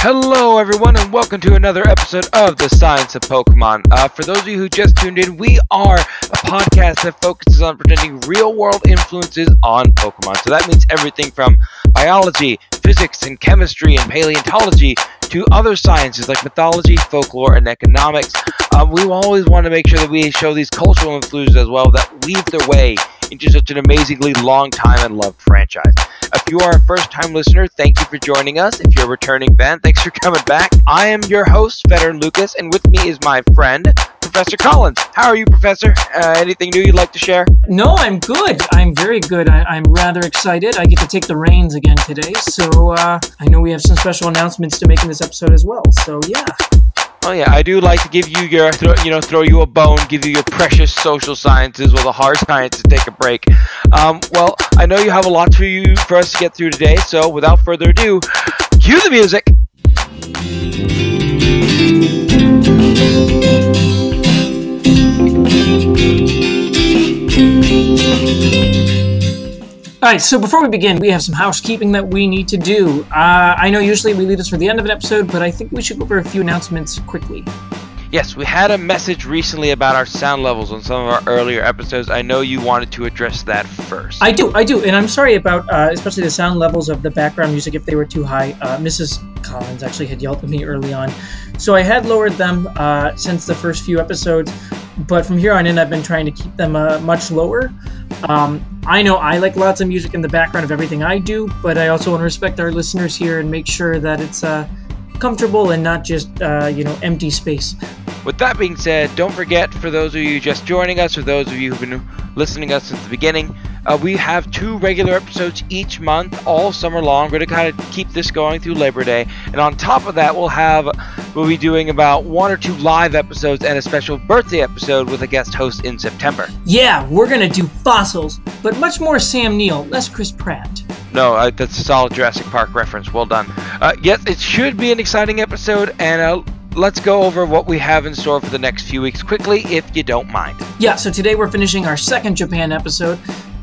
Hello, everyone, and welcome to another episode of the Science of Pokemon. Uh, for those of you who just tuned in, we are a podcast that focuses on presenting real world influences on Pokemon. So that means everything from biology, physics, and chemistry, and paleontology to other sciences like mythology, folklore, and economics. Um, we always want to make sure that we show these cultural influences as well that weave their way into such an amazingly long time and loved franchise. If you are a first time listener, thank you for joining us. If you're a returning fan, thanks for coming back. I am your host, Veteran Lucas, and with me is my friend, Professor Collins. How are you, Professor? Uh, anything new you'd like to share? No, I'm good. I'm very good. I, am rather excited. I get to take the reins again today, so uh, I know we have some special announcements to make in this episode as well. So yeah. Oh yeah, I do like to give you your, you know, throw you a bone, give you your precious social sciences while the hard sciences take a break. Um, well, I know you have a lot for you for us to get through today, so without further ado, cue the music. All right, so before we begin, we have some housekeeping that we need to do. Uh, I know usually we leave this for the end of an episode, but I think we should go over a few announcements quickly. Yes, we had a message recently about our sound levels on some of our earlier episodes. I know you wanted to address that first. I do, I do, and I'm sorry about uh, especially the sound levels of the background music if they were too high. Uh, Mrs. Collins actually had yelled at me early on, so I had lowered them uh, since the first few episodes. But from here on in, I've been trying to keep them uh, much lower. Um, I know I like lots of music in the background of everything I do, but I also want to respect our listeners here and make sure that it's uh, comfortable and not just uh, you know empty space. With that being said, don't forget for those of you just joining us or those of you who've been listening to us since the beginning, uh, we have two regular episodes each month, all summer long. We're going to kind of keep this going through Labor Day, and on top of that, we'll have we'll be doing about one or two live episodes and a special birthday episode with a guest host in September. Yeah, we're going to do fossils, but much more Sam Neill, less Chris Pratt. No, uh, that's a solid Jurassic Park reference. Well done. Uh, yes, it should be an exciting episode, and uh, let's go over what we have in store for the next few weeks quickly, if you don't mind. Yeah, so today we're finishing our second Japan episode,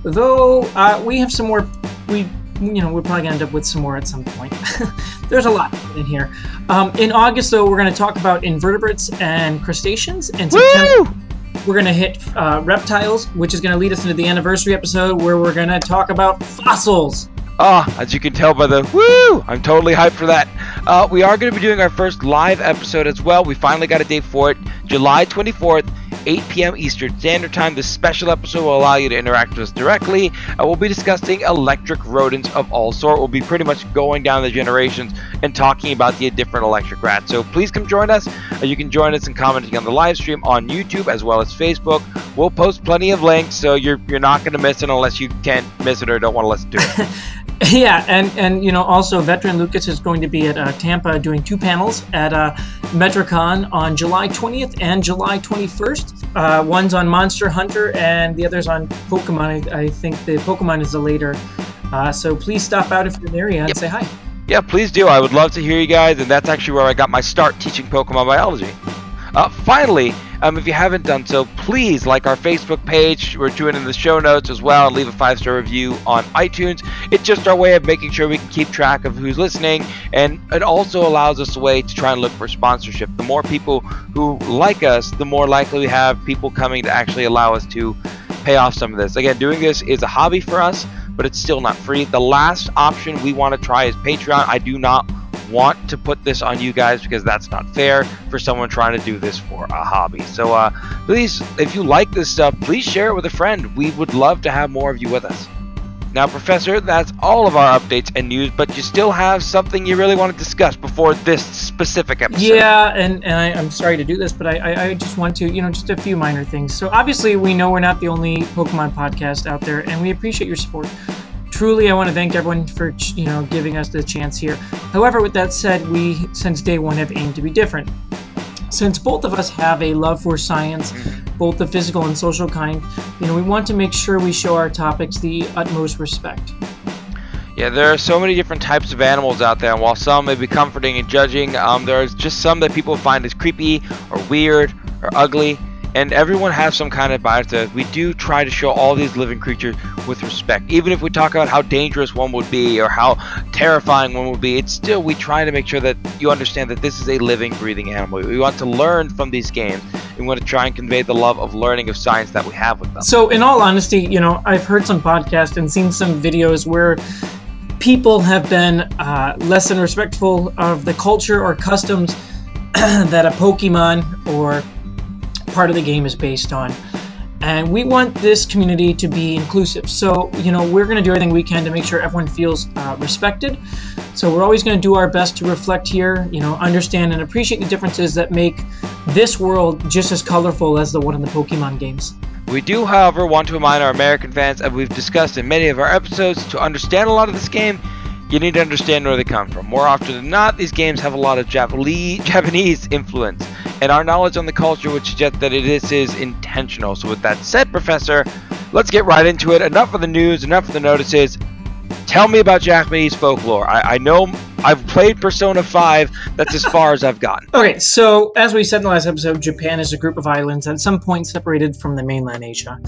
though uh, we have some more. We you know, we're probably gonna end up with some more at some point. There's a lot in here. Um, in August, though, we're gonna talk about invertebrates and crustaceans. And September, we're gonna hit uh, reptiles, which is gonna lead us into the anniversary episode where we're gonna talk about fossils. Ah, oh, as you can tell by the woo, I'm totally hyped for that. Uh, we are going to be doing our first live episode as well. We finally got a date for it, July 24th. 8 p.m. Eastern Standard Time. This special episode will allow you to interact with us directly. Uh, we'll be discussing electric rodents of all sort. We'll be pretty much going down the generations and talking about the different electric rats. So please come join us. Uh, you can join us in commenting on the live stream on YouTube as well as Facebook. We'll post plenty of links, so you're you're not going to miss it unless you can't miss it or don't want to listen to it. Yeah, and and you know also veteran Lucas is going to be at uh, Tampa doing two panels at uh, MetroCon on July 20th and July 21st. Uh, one's on Monster Hunter and the other's on Pokemon. I, I think the Pokemon is the later. Uh, so please stop out if you're there and yep. say hi. Yeah, please do. I would love to hear you guys, and that's actually where I got my start teaching Pokemon biology. Uh, finally, um, if you haven't done so, please like our Facebook page. We're doing in the show notes as well. And leave a five star review on iTunes. It's just our way of making sure we can keep track of who's listening, and it also allows us a way to try and look for sponsorship. The more people who like us, the more likely we have people coming to actually allow us to pay off some of this. Again, doing this is a hobby for us, but it's still not free. The last option we want to try is Patreon. I do not want to put this on you guys because that's not fair for someone trying to do this for a hobby. So uh, please, if you like this stuff, please share it with a friend. We would love to have more of you with us. Now, Professor, that's all of our updates and news, but you still have something you really want to discuss before this specific episode. Yeah, and, and I, am sorry to do this, but I, I, I, just want to, you know, just a few minor things. So, obviously, we know we're not the only Pokemon podcast out there, and we appreciate your support truly, I want to thank everyone for you know giving us the chance here. However, with that said, we since day one have aimed to be different. Since both of us have a love for science, mm-hmm. both the physical and social kind, you know, we want to make sure we show our topics the utmost respect. Yeah, there are so many different types of animals out there, and while some may be comforting and judging, um, there's just some that people find as creepy or weird or ugly and everyone has some kind of bias that we do try to show all these living creatures with respect. Even if we talk about how dangerous one would be or how terrifying one would be, it's still we try to make sure that you understand that this is a living, breathing animal. We want to learn from these games. We want to try and convey the love of learning of science that we have with them. So, in all honesty, you know, I've heard some podcasts and seen some videos where people have been uh, less than respectful of the culture or customs that a Pokemon or part of the game is based on. And we want this community to be inclusive. So, you know, we're going to do everything we can to make sure everyone feels uh, respected. So, we're always going to do our best to reflect here, you know, understand and appreciate the differences that make this world just as colorful as the one in the Pokemon games. We do, however, want to remind our American fans, as we've discussed in many of our episodes, to understand a lot of this game, you need to understand where they come from. More often than not, these games have a lot of Japanese influence, and our knowledge on the culture would suggest that this is intentional. So, with that said, Professor, let's get right into it. Enough of the news, enough of the notices. Tell me about Japanese folklore. I, I know I've played Persona 5. That's as far as I've gotten. Okay, so as we said in the last episode, Japan is a group of islands at some point separated from the mainland Asia.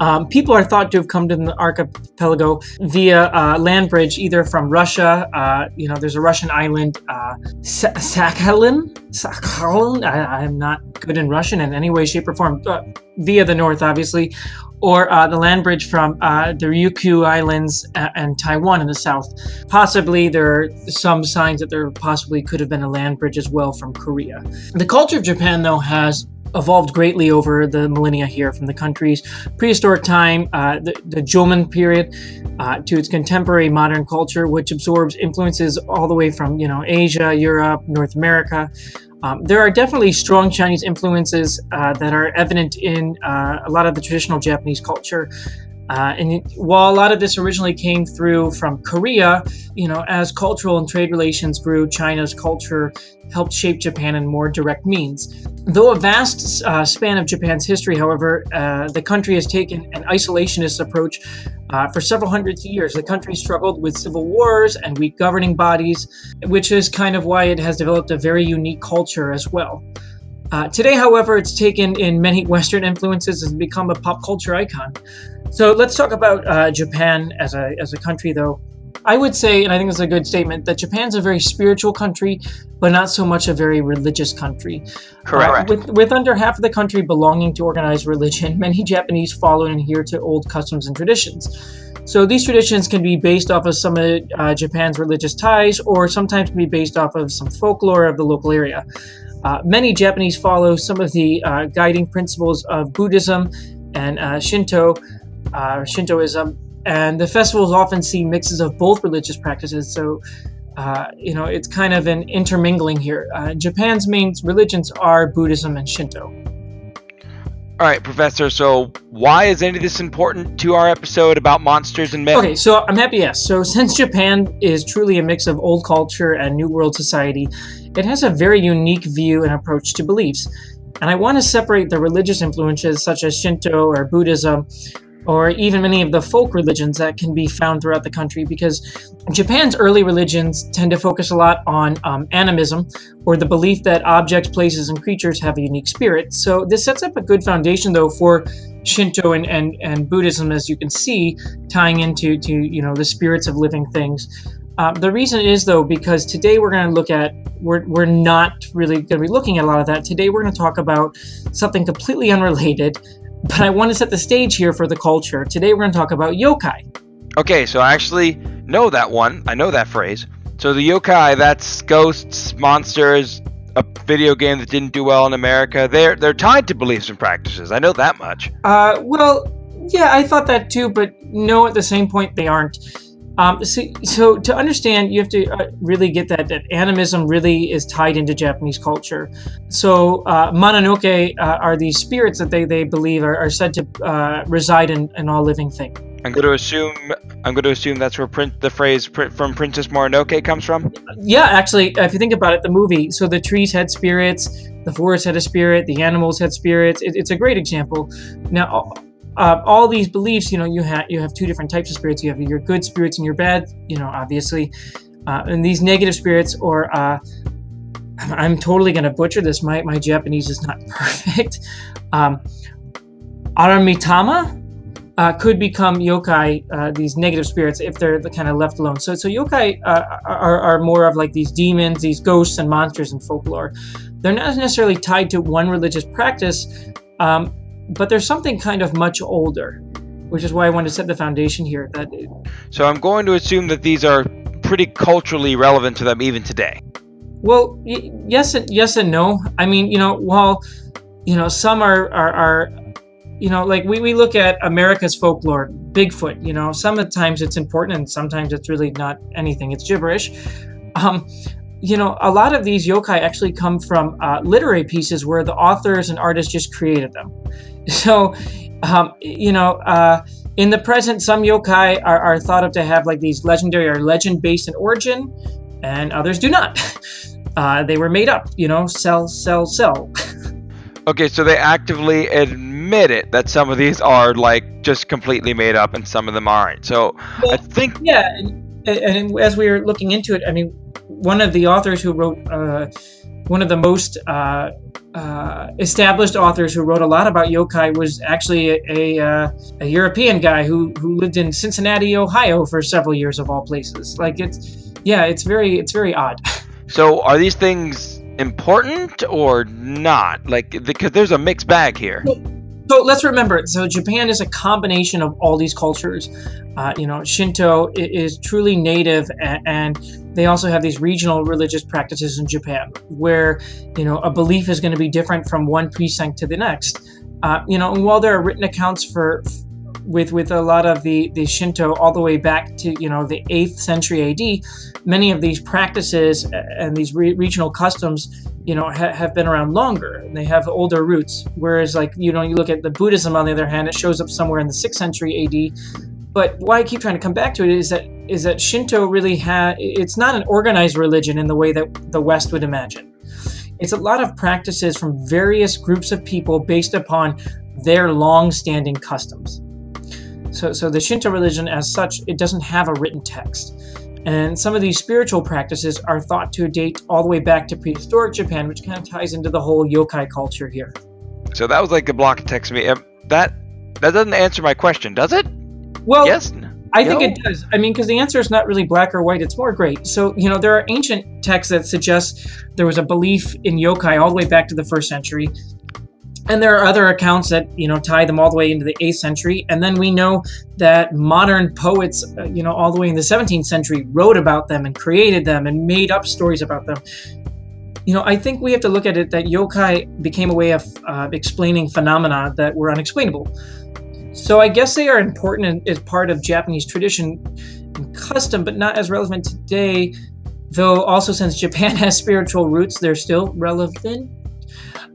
Um, people are thought to have come to the archipelago via uh, land bridge, either from Russia. Uh, you know, there's a Russian island, uh, Sakhalin. Sakhalin. I, am not good in Russian in any way, shape, or form. Uh, via the north, obviously, or uh, the land bridge from uh, the Ryukyu Islands and Taiwan in the south. Possibly there are some signs that there possibly could have been a land bridge as well from Korea. The culture of Japan, though, has evolved greatly over the millennia here from the country's prehistoric time, uh, the, the Jomon period, uh, to its contemporary modern culture, which absorbs influences all the way from you know Asia, Europe, North America. Um, there are definitely strong Chinese influences uh, that are evident in uh, a lot of the traditional Japanese culture. Uh, and while a lot of this originally came through from Korea, you know, as cultural and trade relations grew, China's culture helped shape Japan in more direct means. Though a vast uh, span of Japan's history, however, uh, the country has taken an isolationist approach uh, for several hundreds of years. The country struggled with civil wars and weak governing bodies, which is kind of why it has developed a very unique culture as well. Uh, today, however, it's taken in many Western influences and become a pop culture icon. So let's talk about uh, Japan as a, as a country, though. I would say, and I think it's a good statement, that Japan's a very spiritual country, but not so much a very religious country. Correct. Uh, with, with under half of the country belonging to organized religion, many Japanese follow and adhere to old customs and traditions. So these traditions can be based off of some of uh, Japan's religious ties, or sometimes can be based off of some folklore of the local area. Uh, many Japanese follow some of the uh, guiding principles of Buddhism and uh, Shinto, uh, Shintoism, and the festivals often see mixes of both religious practices. So, uh, you know, it's kind of an intermingling here. Uh, Japan's main religions are Buddhism and Shinto. All right, Professor. So, why is any of this important to our episode about monsters and myths? Okay, so I'm happy. Yes. So, since Japan is truly a mix of old culture and new world society, it has a very unique view and approach to beliefs. And I want to separate the religious influences such as Shinto or Buddhism or even many of the folk religions that can be found throughout the country because Japan's early religions tend to focus a lot on um, animism or the belief that objects, places, and creatures have a unique spirit. So this sets up a good foundation though for Shinto and, and, and Buddhism, as you can see, tying into to you know the spirits of living things. Uh, the reason is though because today we're going to look at we're, we're not really going to be looking at a lot of that. Today we're going to talk about something completely unrelated, but I want to set the stage here for the culture. Today we're going to talk about yokai. Okay, so I actually know that one. I know that phrase. So the yokai, that's ghosts, monsters, a video game that didn't do well in America. They're they're tied to beliefs and practices. I know that much. Uh, well, yeah, I thought that too, but no, at the same point they aren't. Um, so, so to understand, you have to uh, really get that that animism really is tied into Japanese culture. So uh, Mononoke uh, are these spirits that they, they believe are, are said to uh, reside in, in all living things. I'm going to assume I'm going to assume that's where print, the phrase from Princess Mononoke comes from. Yeah, actually, if you think about it, the movie. So the trees had spirits, the forest had a spirit, the animals had spirits. It, it's a great example. Now, uh, all these beliefs, you know, you have you have two different types of spirits. You have your good spirits and your bad, you know, obviously, uh, and these negative spirits or uh, I'm totally to butcher this. My, my Japanese is not perfect. Um, Aramitama uh, could become yokai, uh, these negative spirits, if they're the kind of left alone. So, so yokai uh, are, are more of like these demons, these ghosts and monsters in folklore. They're not necessarily tied to one religious practice, um, but there's something kind of much older, which is why I wanted to set the foundation here. That so I'm going to assume that these are pretty culturally relevant to them even today. Well, y- yes and yes and no. I mean, you know, while you know some are are, are you know, like we, we look at America's folklore, Bigfoot, you know, sometimes it's important and sometimes it's really not anything, it's gibberish. Um, you know, a lot of these yokai actually come from uh, literary pieces where the authors and artists just created them. So, um, you know, uh, in the present, some yokai are, are thought of to have like these legendary or legend based in origin, and others do not. Uh, they were made up, you know, sell, sell, sell. Okay, so they actively admit it that some of these are like just completely made up and some of them aren't. So well, I think yeah, and, and, as we were looking into it, I mean, one of the authors who wrote uh, one of the most uh, uh, established authors who wrote a lot about yokai was actually a, a, uh, a, European guy who, who lived in Cincinnati, Ohio for several years of all places. Like it's yeah, it's very it's very odd. So are these things important or not? Like, because there's a mixed bag here. So let's remember. So Japan is a combination of all these cultures. Uh, you know, Shinto is truly native, and they also have these regional religious practices in Japan, where you know a belief is going to be different from one precinct to the next. Uh, you know, and while there are written accounts for with with a lot of the the Shinto all the way back to you know the eighth century AD, many of these practices uh, and these re- regional customs you know ha- have been around longer and they have older roots. Whereas like you know you look at the Buddhism on the other hand, it shows up somewhere in the sixth century AD. But why I keep trying to come back to it is that is that Shinto really had it's not an organized religion in the way that the West would imagine. It's a lot of practices from various groups of people based upon their long-standing customs. So, so the Shinto religion, as such, it doesn't have a written text. And some of these spiritual practices are thought to date all the way back to prehistoric Japan, which kind of ties into the whole yokai culture here. So that was like a block of text me. Um, that that doesn't answer my question, does it? Well, yes. I think it does. I mean, because the answer is not really black or white; it's more gray. So, you know, there are ancient texts that suggest there was a belief in yokai all the way back to the first century, and there are other accounts that you know tie them all the way into the 8th century. And then we know that modern poets uh, you know all the way in the 17th century wrote about them and created them and made up stories about them. You know i think we have to look at it that yokai became a way of uh, explaining phenomena that were unexplainable. So i guess they are important as part of japanese tradition and custom but not as relevant today though also since japan has spiritual roots they're still relevant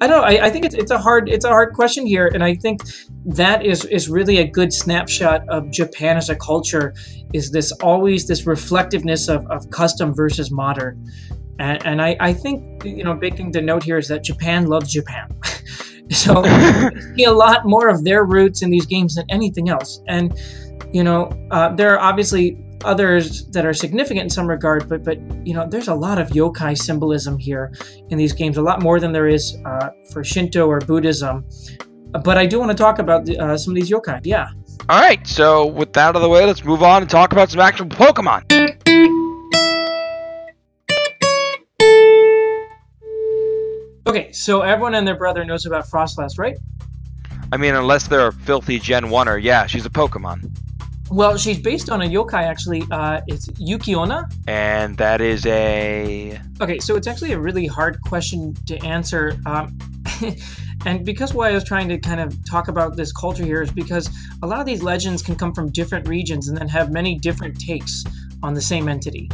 I don't know. I, I think it's, it's a hard it's a hard question here, and I think that is is really a good snapshot of Japan as a culture. Is this always this reflectiveness of, of custom versus modern? And, and I, I think you know big thing to note here is that Japan loves Japan. so see a lot more of their roots in these games than anything else. And you know, uh, there are obviously others that are significant in some regard, but but you know, there's a lot of yokai symbolism here in these games, a lot more than there is uh, for Shinto or Buddhism. But I do want to talk about uh, some of these yokai. Yeah. All right. So with that out of the way, let's move on and talk about some actual Pokemon. Okay, so everyone and their brother knows about Froslass, right? I mean, unless they're a filthy Gen 1er, yeah, she's a Pokemon. Well, she's based on a yokai, actually. Uh, it's Yuki-onna. And that is a. Okay, so it's actually a really hard question to answer. Um, and because why I was trying to kind of talk about this culture here is because a lot of these legends can come from different regions and then have many different takes on the same entity.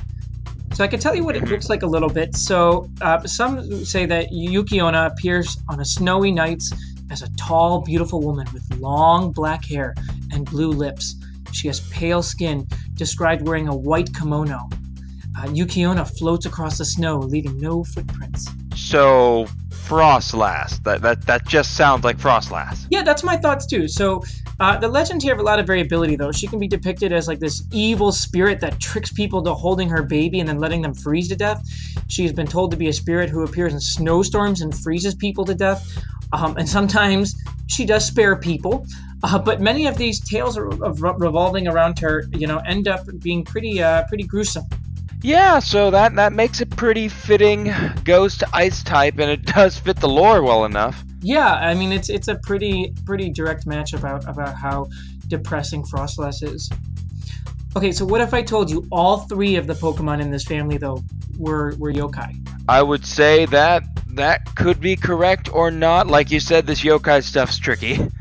So I can tell you what it mm-hmm. looks like a little bit. So uh, some say that Yuki-onna appears on a snowy night as a tall, beautiful woman with long black hair and blue lips. She has pale skin, described wearing a white kimono. Uh, Yuki-onna floats across the snow, leaving no footprints. So, Froslass. That, that, that just sounds like Froslass. Yeah, that's my thoughts too. So, Uh, the legends here have a lot of variability, though. She can be depicted as like this evil spirit that tricks people to holding her baby and then letting them freeze to death. She's been told to be a spirit who appears in snowstorms and freezes people to death. Um, and sometimes she does spare people. Uh, but many of these tales are, of revolving around her, you know, end up being pretty, uh, pretty gruesome. Yeah, so that that makes it pretty fitting ghost ice type, and it does fit the lore well enough. Yeah, I mean it's it's a pretty pretty direct match about about how depressing Froslass is. Okay, so what if I told you all three of the Pokemon in this family though were were yokai? I would say that that could be correct or not. Like you said, this yokai stuff's tricky.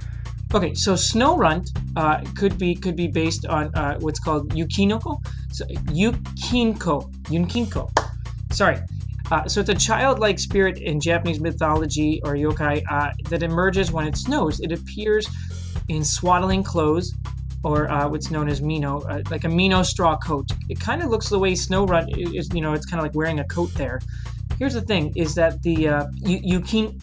Okay, so Snorunt uh, could be could be based on uh, what's called Yukinoko. So Yukinko, Yukinko. Sorry. Uh, so it's a childlike spirit in Japanese mythology or yokai uh, that emerges when it snows. It appears in swaddling clothes, or uh, what's known as mino, uh, like a mino straw coat. It kind of looks the way Snorunt is. You know, it's kind of like wearing a coat there. Here's the thing: is that the uh, Yukin.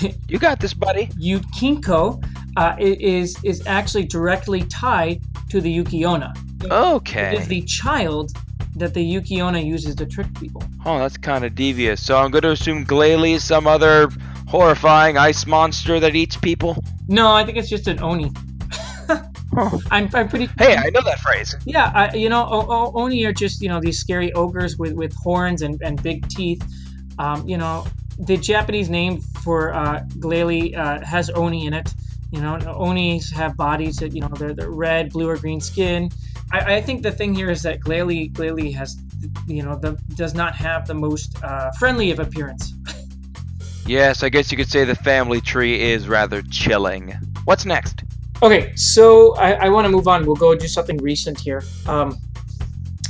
you got this, buddy. Yukinko uh, is is actually directly tied to the Yuki-onna. Okay. It is the child that the Yuki-onna uses to trick people. Oh, that's kind of devious. So I'm going to assume Glalie is some other horrifying ice monster that eats people. No, I think it's just an oni. I'm, I'm pretty. Hey, I know that phrase. Yeah, I, you know, o- o- oni are just you know these scary ogres with with horns and, and big teeth. Um, you know, the Japanese name for uh, Glalie uh, has oni in it. You know, onis have bodies that you know they're, they're red, blue, or green skin. I, I think the thing here is that Glalie Glalie has you know the does not have the most uh, friendly of appearance. yes, I guess you could say the family tree is rather chilling. What's next? Okay, so I, I want to move on. We'll go do something recent here. Um,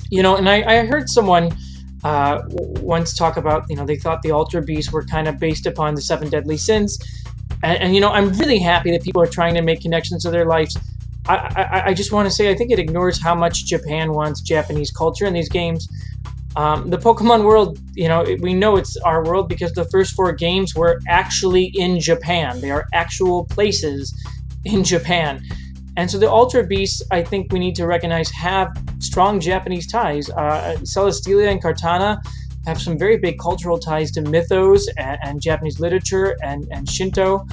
you know, and I, I heard someone uh, once talk about, you know, they thought the Ultra Beasts were kind of based upon the seven deadly sins. And, and, you know, I'm really happy that people are trying to make connections to their lives. I, I, I just want to say, I think it ignores how much Japan wants Japanese culture in these games. Um, the Pokemon world, you know, we know it's our world because the first four games were actually in Japan. They are actual places in Japan. And so the Ultra Beasts, I think we need to recognize, have strong Japanese ties. Uh, Celesteela and Kartana have some very big cultural ties to mythos and, and Japanese literature and, and Shinto.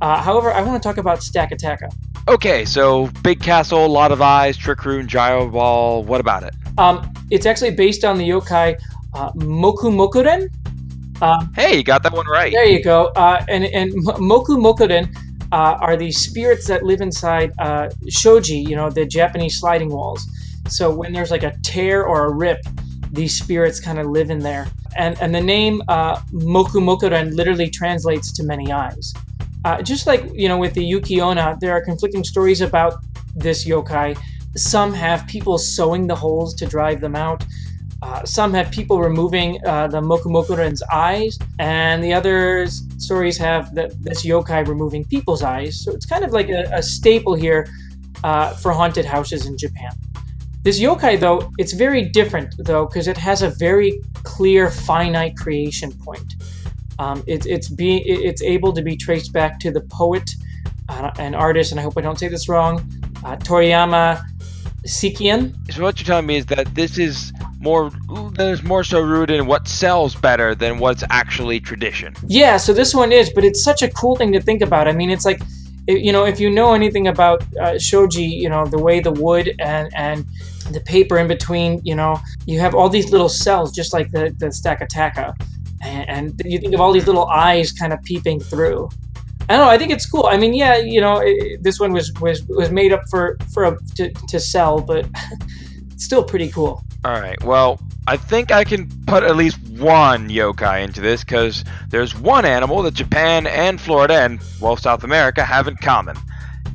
Uh, however, I want to talk about Stakataka. Okay, so big castle, lot of eyes, trick room, gyro ball. What about it? Um, it's actually based on the yokai uh, Moku Mokuren. Uh, hey, you got that one right. There you go. Uh, and and Moku Mokuren uh, are these spirits that live inside uh, shoji, you know, the Japanese sliding walls. So when there's like a tear or a rip, these spirits kind of live in there. And, and the name uh, Moku Mokuren literally translates to many eyes. Uh, just like, you know, with the Yuki-onna, there are conflicting stories about this yokai. Some have people sewing the holes to drive them out. Uh, some have people removing uh, the Mokumokuren's eyes, and the other stories have the, this yokai removing people's eyes. So it's kind of like a, a staple here uh, for haunted houses in Japan. This yokai, though, it's very different, though, because it has a very clear finite creation point. Um, it, it's be, it's able to be traced back to the poet uh, and artist, and I hope I don't say this wrong, uh, Toriyama Sekien. So what you're telling me is that this is more there's more so rooted in what sells better than what's actually tradition. Yeah, so this one is, but it's such a cool thing to think about. I mean, it's like you know, if you know anything about uh, shoji, you know, the way the wood and and the paper in between, you know, you have all these little cells, just like the the Stakataka, and, and you think of all these little eyes kind of peeping through. I don't know. I think it's cool. I mean, yeah, you know, it, this one was was was made up for for a, to, to sell, but it's still pretty cool. All right. Well, I think I can put at least one yokai into this because there's one animal that Japan and Florida and well South America have in common: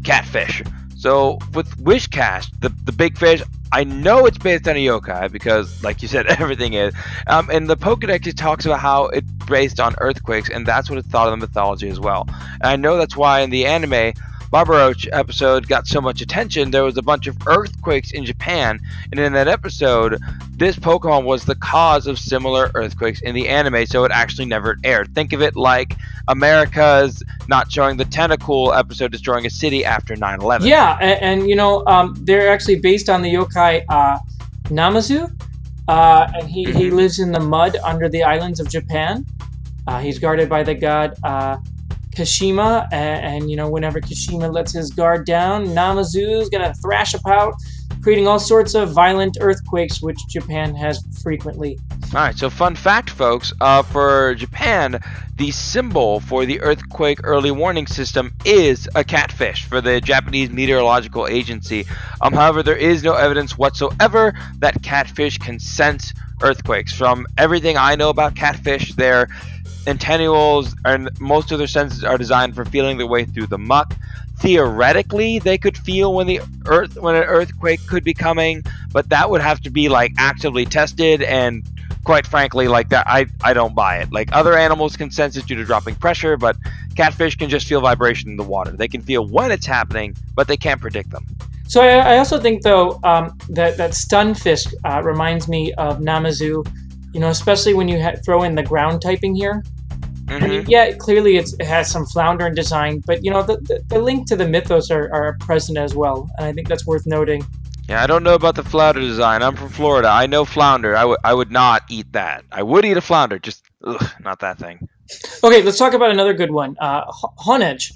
catfish. So with Whiscash, the the big fish, I know it's based on a yokai because, like you said, everything is. Um, and the Pokedex it talks about how it's based on earthquakes, and that's what it's thought of the mythology as well. And I know that's why in the anime, Baba episode got so much attention, there was a bunch of earthquakes in Japan, and in that episode, this Pokemon was the cause of similar earthquakes in the anime, so it actually never aired. Think of it like America's not showing the Tentacool episode destroying a city after 9 11. Yeah, and, and you know, um, they're actually based on the yokai uh, Namazu, uh, and he, he Mhm. lives in the mud under the islands of Japan. Uh, he's guarded by the god uh, Kashima, and, and you know, whenever Kashima lets his guard down, Namazu's gonna thrash about, creating all sorts of violent earthquakes, which Japan has frequently. All right, so fun fact, folks. Uh, for Japan, the symbol for the earthquake early warning system is a catfish for the Japanese Meteorological Agency. Um, however, there is no evidence whatsoever that catfish can sense earthquakes. From everything I know about catfish, their antennuals and most of their senses are designed for feeling their way through the muck. Theoretically, they could feel when the earth when an earthquake could be coming, but that would have to be like actively tested and quite frankly like that I, I don't buy it like other animals can sense it due to dropping pressure but catfish can just feel vibration in the water they can feel when it's happening but they can't predict them So I, I also think though um, that that Stunfisk uh, reminds me of Namazu. You know, especially when you ha- throw in the ground typing here. I Mhm. mean, yeah, clearly it's, it has some flounder in design, but you know the, the, the link to the mythos are, are present as well, and I think that's worth noting. yeah i don't know about the flounder design i'm from florida i know flounder I would not eat that i would eat a flounder just ugh, not that thing Okay, let's talk about another good one, uh, Honedge.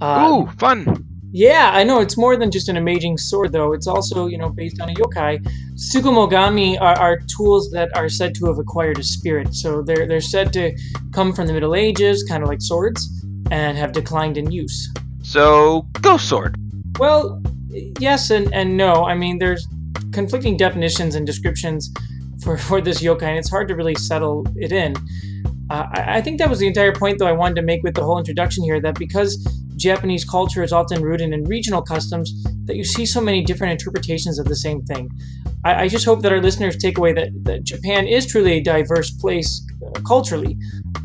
Uh, ooh fun Yeah, I know it's more than just an amazing sword, though. It's also, you know, based on a yokai. Tsukumogami are, are tools that are said to have acquired a spirit. So they're they're said to come from the Middle Ages, kind of like swords, and have declined in use. so ghost sword Well, yes and, and no. I mean, there's conflicting definitions and descriptions for, for this yokai, and it's hard to really settle it in. Uh, I, I think that was the entire point, though, I wanted to make with the whole introduction here that because Japanese culture is often rooted in regional customs, that you see so many different interpretations of the same thing. I, I just hope that our listeners take away that, that Japan is truly a diverse place uh, culturally.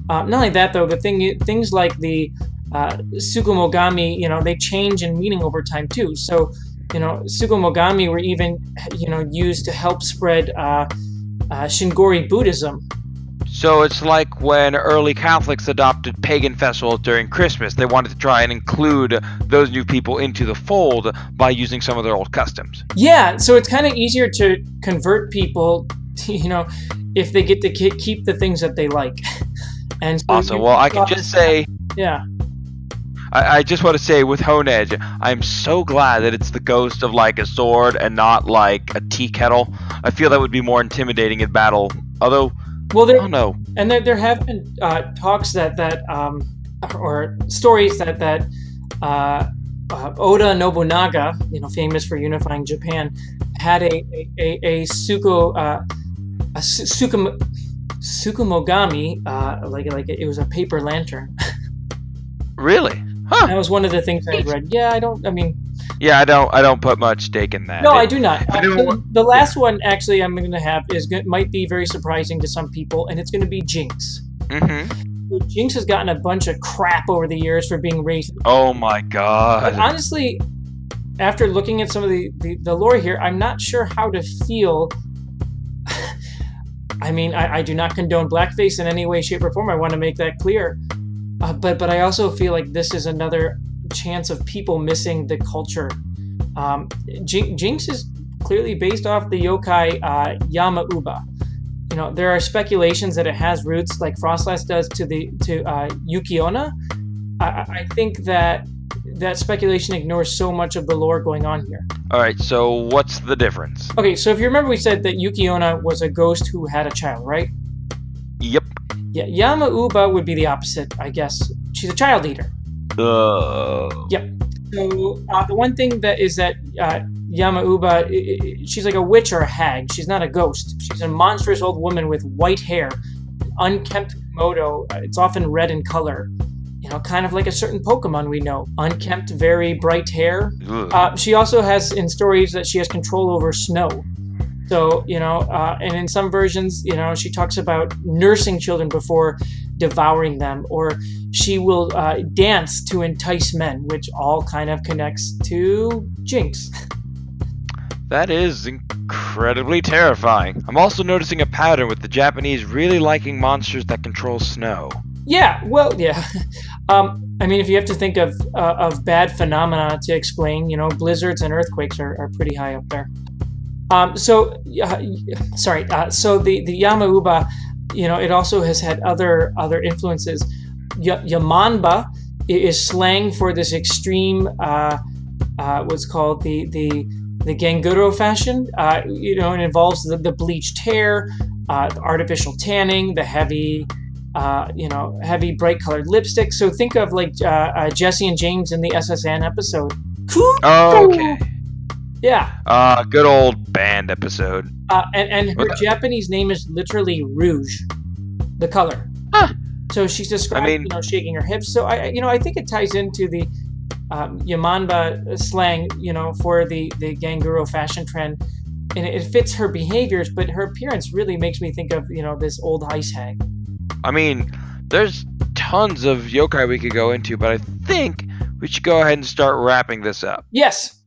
Uh, not only that, though, the thing things like the uh, Tsukumogami, you know, they change in meaning over time too. So, you know, Tsukumogami were even, you know, used to help spread uh, uh, Shingon Buddhism. So it's like when early Catholics adopted pagan festivals during Christmas. They wanted to try and include those new people into the fold by using some of their old customs. Yeah, so it's kind of easier to convert people, to, you know, if they get to ke- keep the things that they like. And so Awesome. Well, I can just say, yeah, I, I just want to say with Honedge, I'm so glad that it's the ghost of like a sword and not like a tea kettle. I feel that would be more intimidating in battle. Although, well, I there don't know. and there, there have been uh, talks that that um, or stories that that uh, uh, Oda Nobunaga, you know, famous for unifying Japan, had a a, a, a suko uh, a su- sukum, tsukumogami, uh, like like it was a paper lantern. Really? Huh? That was one of the things I read. Yeah, I don't. I mean, Yeah, I don't. I don't put much stake in that. no, It- I do not. I Uh, want- the last one, actually, I'm going to have is going might be very surprising to some people, and it's going to be Jynx. Mm-hmm. So Jynx has gotten a bunch of crap over the years for being racist. Oh my But god. honestly, after looking at some of the, the, the lore here, I'm not sure how to feel. I mean, I, I do not condone blackface in any way, shape, or form. I want to make that clear. Uh, but but I also feel like this is another chance of people missing the culture. Um, Jynx is clearly based off the yokai uh, Yama Uba. You know, there are speculations that it has roots like Froslass does to the to uh, Yuki-onna. I, I think that that speculation ignores so much of the lore going on here. All right. So what's the difference? Okay, so if you remember, we said that Yuki-onna was a ghost who had a child, right? Yep. Yeah, Yama Uba would be the opposite, I guess. She's a child eater. Uh, So uh, the one thing that is that uh, Yama Uba, i- i- she's like a witch or a hag. She's not a ghost. She's a monstrous old woman with white hair, unkempt Komodo. Uh, It's often red in color. You know, kind of like a certain Pokemon we know. Unkempt, very bright hair. Uh, she also has in stories that she has control over snow. So, you know, uh, and in some versions, you know, she talks about nursing children before devouring them, or she will uh, dance to entice men, which all kind of connects to Jynx. That is incredibly terrifying. I'm also noticing a pattern with the Japanese really liking monsters that control snow. Yeah, well, yeah. Um, I mean, if you have to think of uh, of bad phenomena to explain, you know, blizzards and earthquakes are, are pretty high up there. Um, so, uh, sorry. Uh, so the the Yamauba, you know, it also has had other other influences. Y- Yamanba is slang for this extreme, uh, uh, what's called the the the Ganguro fashion. Uh, you know, it involves the, the bleached hair, the artificial tanning, the heavy uh, you know, heavy bright colored lipstick. So think of like uh, uh, Jessie and James in the SSN episode. Oh, okay. Yeah. Uh, good old band episode. Uh, and and her Japanese name is literally Rouge, the color. Huh. So she's described, I mean, you know, shaking her hips. So I, you know, I think it ties into the um, Yamanba slang, you know, for the the Ganguro fashion trend, and it fits her behaviors. But her appearance really makes me think of, you know, this old ice hag. I mean, there's tons of yokai we could go into, but I think we should go ahead and start wrapping this up. Yes.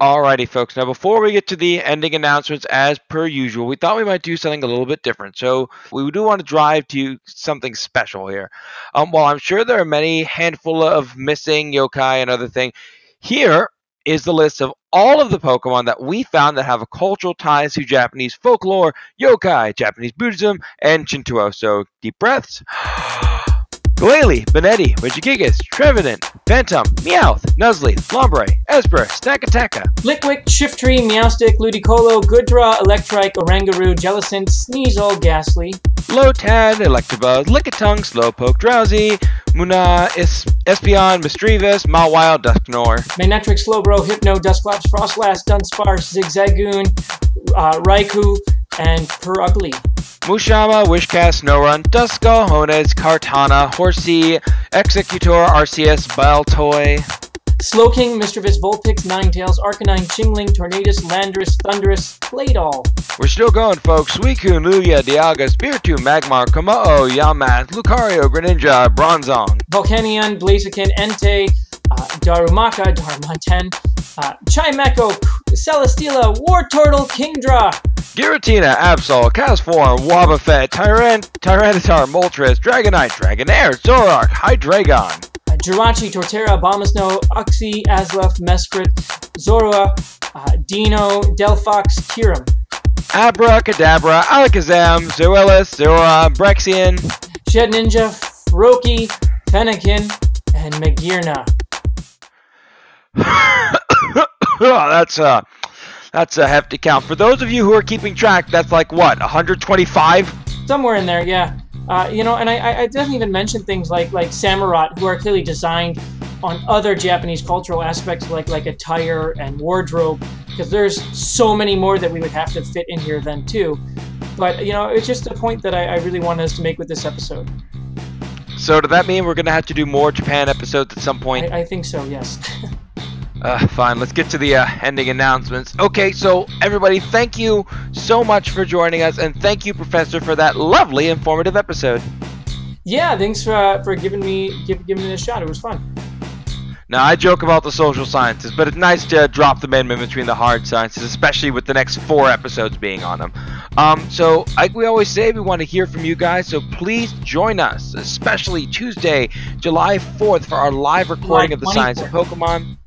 Alrighty, folks. Now, before we get to the ending announcements, as per usual, we thought we might do something a little bit different. So, we do want to drive to something special here. Um, while I'm sure there are many handful of missing yokai and other things, here is the list of all of the Pokemon that we found that have a cultural ties to Japanese folklore, yokai, Japanese Buddhism, and Shinto. So, deep breaths. Glalie, Banette, Regigigas, Trevenant, Phantom, Meowth, Nuzleaf, Lombre, Espurr, Stakataka, Litwick, Shiftry, Meowstic, Ludicolo, Goodra, Electrike, Oranguru, Jellicent, Sneasel, Gastly, Lotad, Electabuzz, Lickitung, Slowpoke, Drowzee, Munna, es- Espeon, Misdreavus, Mawile, Dusknoir, Manectric, Slowbro, Hypno, Dusclops, Froslass, Dunsparce, Zigzagoon, uh, Raikou, and Purugly. Musharna, Whiscash, No Run, Duskull, Honedge, Kartana, Horsea, Exeggutor, Arceus, Baltoy, Slowking, Mischievous, Vulpix, Ninetales, Arcanine, Chingling, Tornadus, Landorus, Thundurus, Claydol. We're still going, folks. Suicune, Lugia, Dialga, Spiritomb, Magmar, Kommo, Yamask, Lucario, Greninja, Bronzong, Volcanion, Blaziken, Entei, uh, Darumaka, Darumaka, uh, Chimecho, Celesteela, Wartortle, Kingdra, Giratina, Absol, Castform, Wobbuffet, Tyrant, Tyranitar, Moltres, Dragonite, Dragonair, Zoroark, Hydreigon, uh, Jirachi, Torterra, Abomasnow, Uxie, Azelf, Mesprit, Zorua, uh, Dino, Delphox, Kyurem. Abracadabra, Alakazam, Zoelis, Zora, Braixen, Shedinja, Froakie, Fennekin, and Magearna. oh, that's uh that's a hefty count. For those of you who are keeping track, that's like what, 125? Somewhere in there, yeah. Uh, you know, and I, I didn't even mention things like like Samurott, who are clearly designed on other Japanese cultural aspects like like attire and wardrobe, because there's so many more that we would have to fit in here then too. But you know, it's just a point that I, I really wanted us to make with this episode. So does that mean we're gonna have to do more Japan episodes at some point? I, I think so. Yes. Uh, fine, let's get to the uh, ending announcements. Okay, so everybody, thank you so much for joining us, and thank you, Professor, for that lovely, informative episode. Yeah, thanks for uh, for giving me give, giving me a shot. It was fun. Now, I joke about the social sciences, but it's nice to drop the in between the hard sciences, especially with the next four episodes being on them. Um, so, like we always say, we want to hear from you guys, so please join us, especially Tuesday, July 4th, for our live recording of the Science of Pokemon.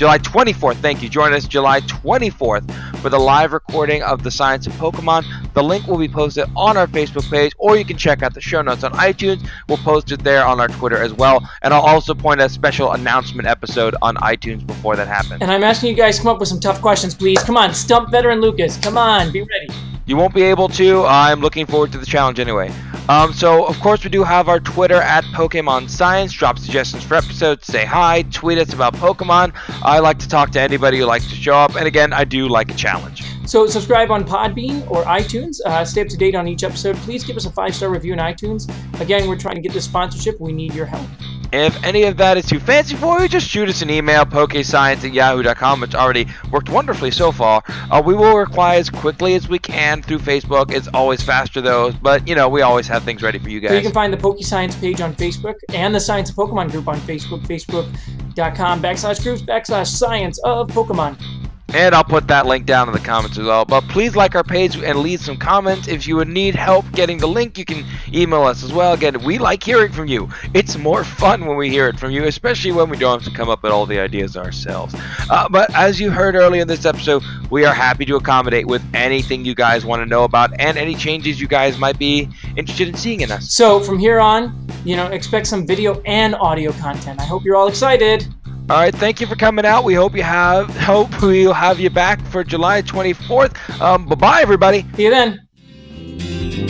July 24th, thank you. Join us July 24th for the live recording of the Science of Pokemon. The link will be posted on our Facebook page, or you can check out the show notes on iTunes. We'll post it there on our Twitter as well. And I'll also point a special announcement episode on iTunes before that happens. And I'm asking you guys to come up with some tough questions, please. Come on, stump veteran Lucas. Come on, be ready. You won't be able to. I'm looking forward to the challenge anyway. Um, so, of course, we do have our Twitter at Pokemon Science. Drop suggestions for episodes, say hi, tweet us about Pokemon. I like to talk to anybody who likes to show up. And again, I do like a challenge. So, subscribe on Podbean or iTunes. Uh, stay up to date on each episode. Please give us a five star review in iTunes. Again, we're trying to get this sponsorship. We need your help. If any of that is too fancy for you, just shoot us an email, pokescience at yahoo.com. It's already worked wonderfully so far. Uh, we will reply as quickly as we can through Facebook. It's always faster though, but you know, we always have things ready for you guys. So you can find the Pokescience page on Facebook and the Science of Pokemon group on Facebook, facebook.com backslash groups backslash science of Pokemon. And I'll put that link down in the comments as well. But please like our page and leave some comments. If you would need help getting the link, you can email us as well. Again, we like hearing from you. It's more fun when we hear it from you, especially when we don't have to come up with all the ideas ourselves. Uh, but as you heard earlier in this episode, we are happy to accommodate with anything you guys want to know about and any changes you guys might be interested in seeing in us. So from here on, you know, expect some video and audio content. I hope you're all excited. All right, thank you for coming out. We hope you have hope we'll have you back for July 24th. Um, bye bye, everybody. See you then.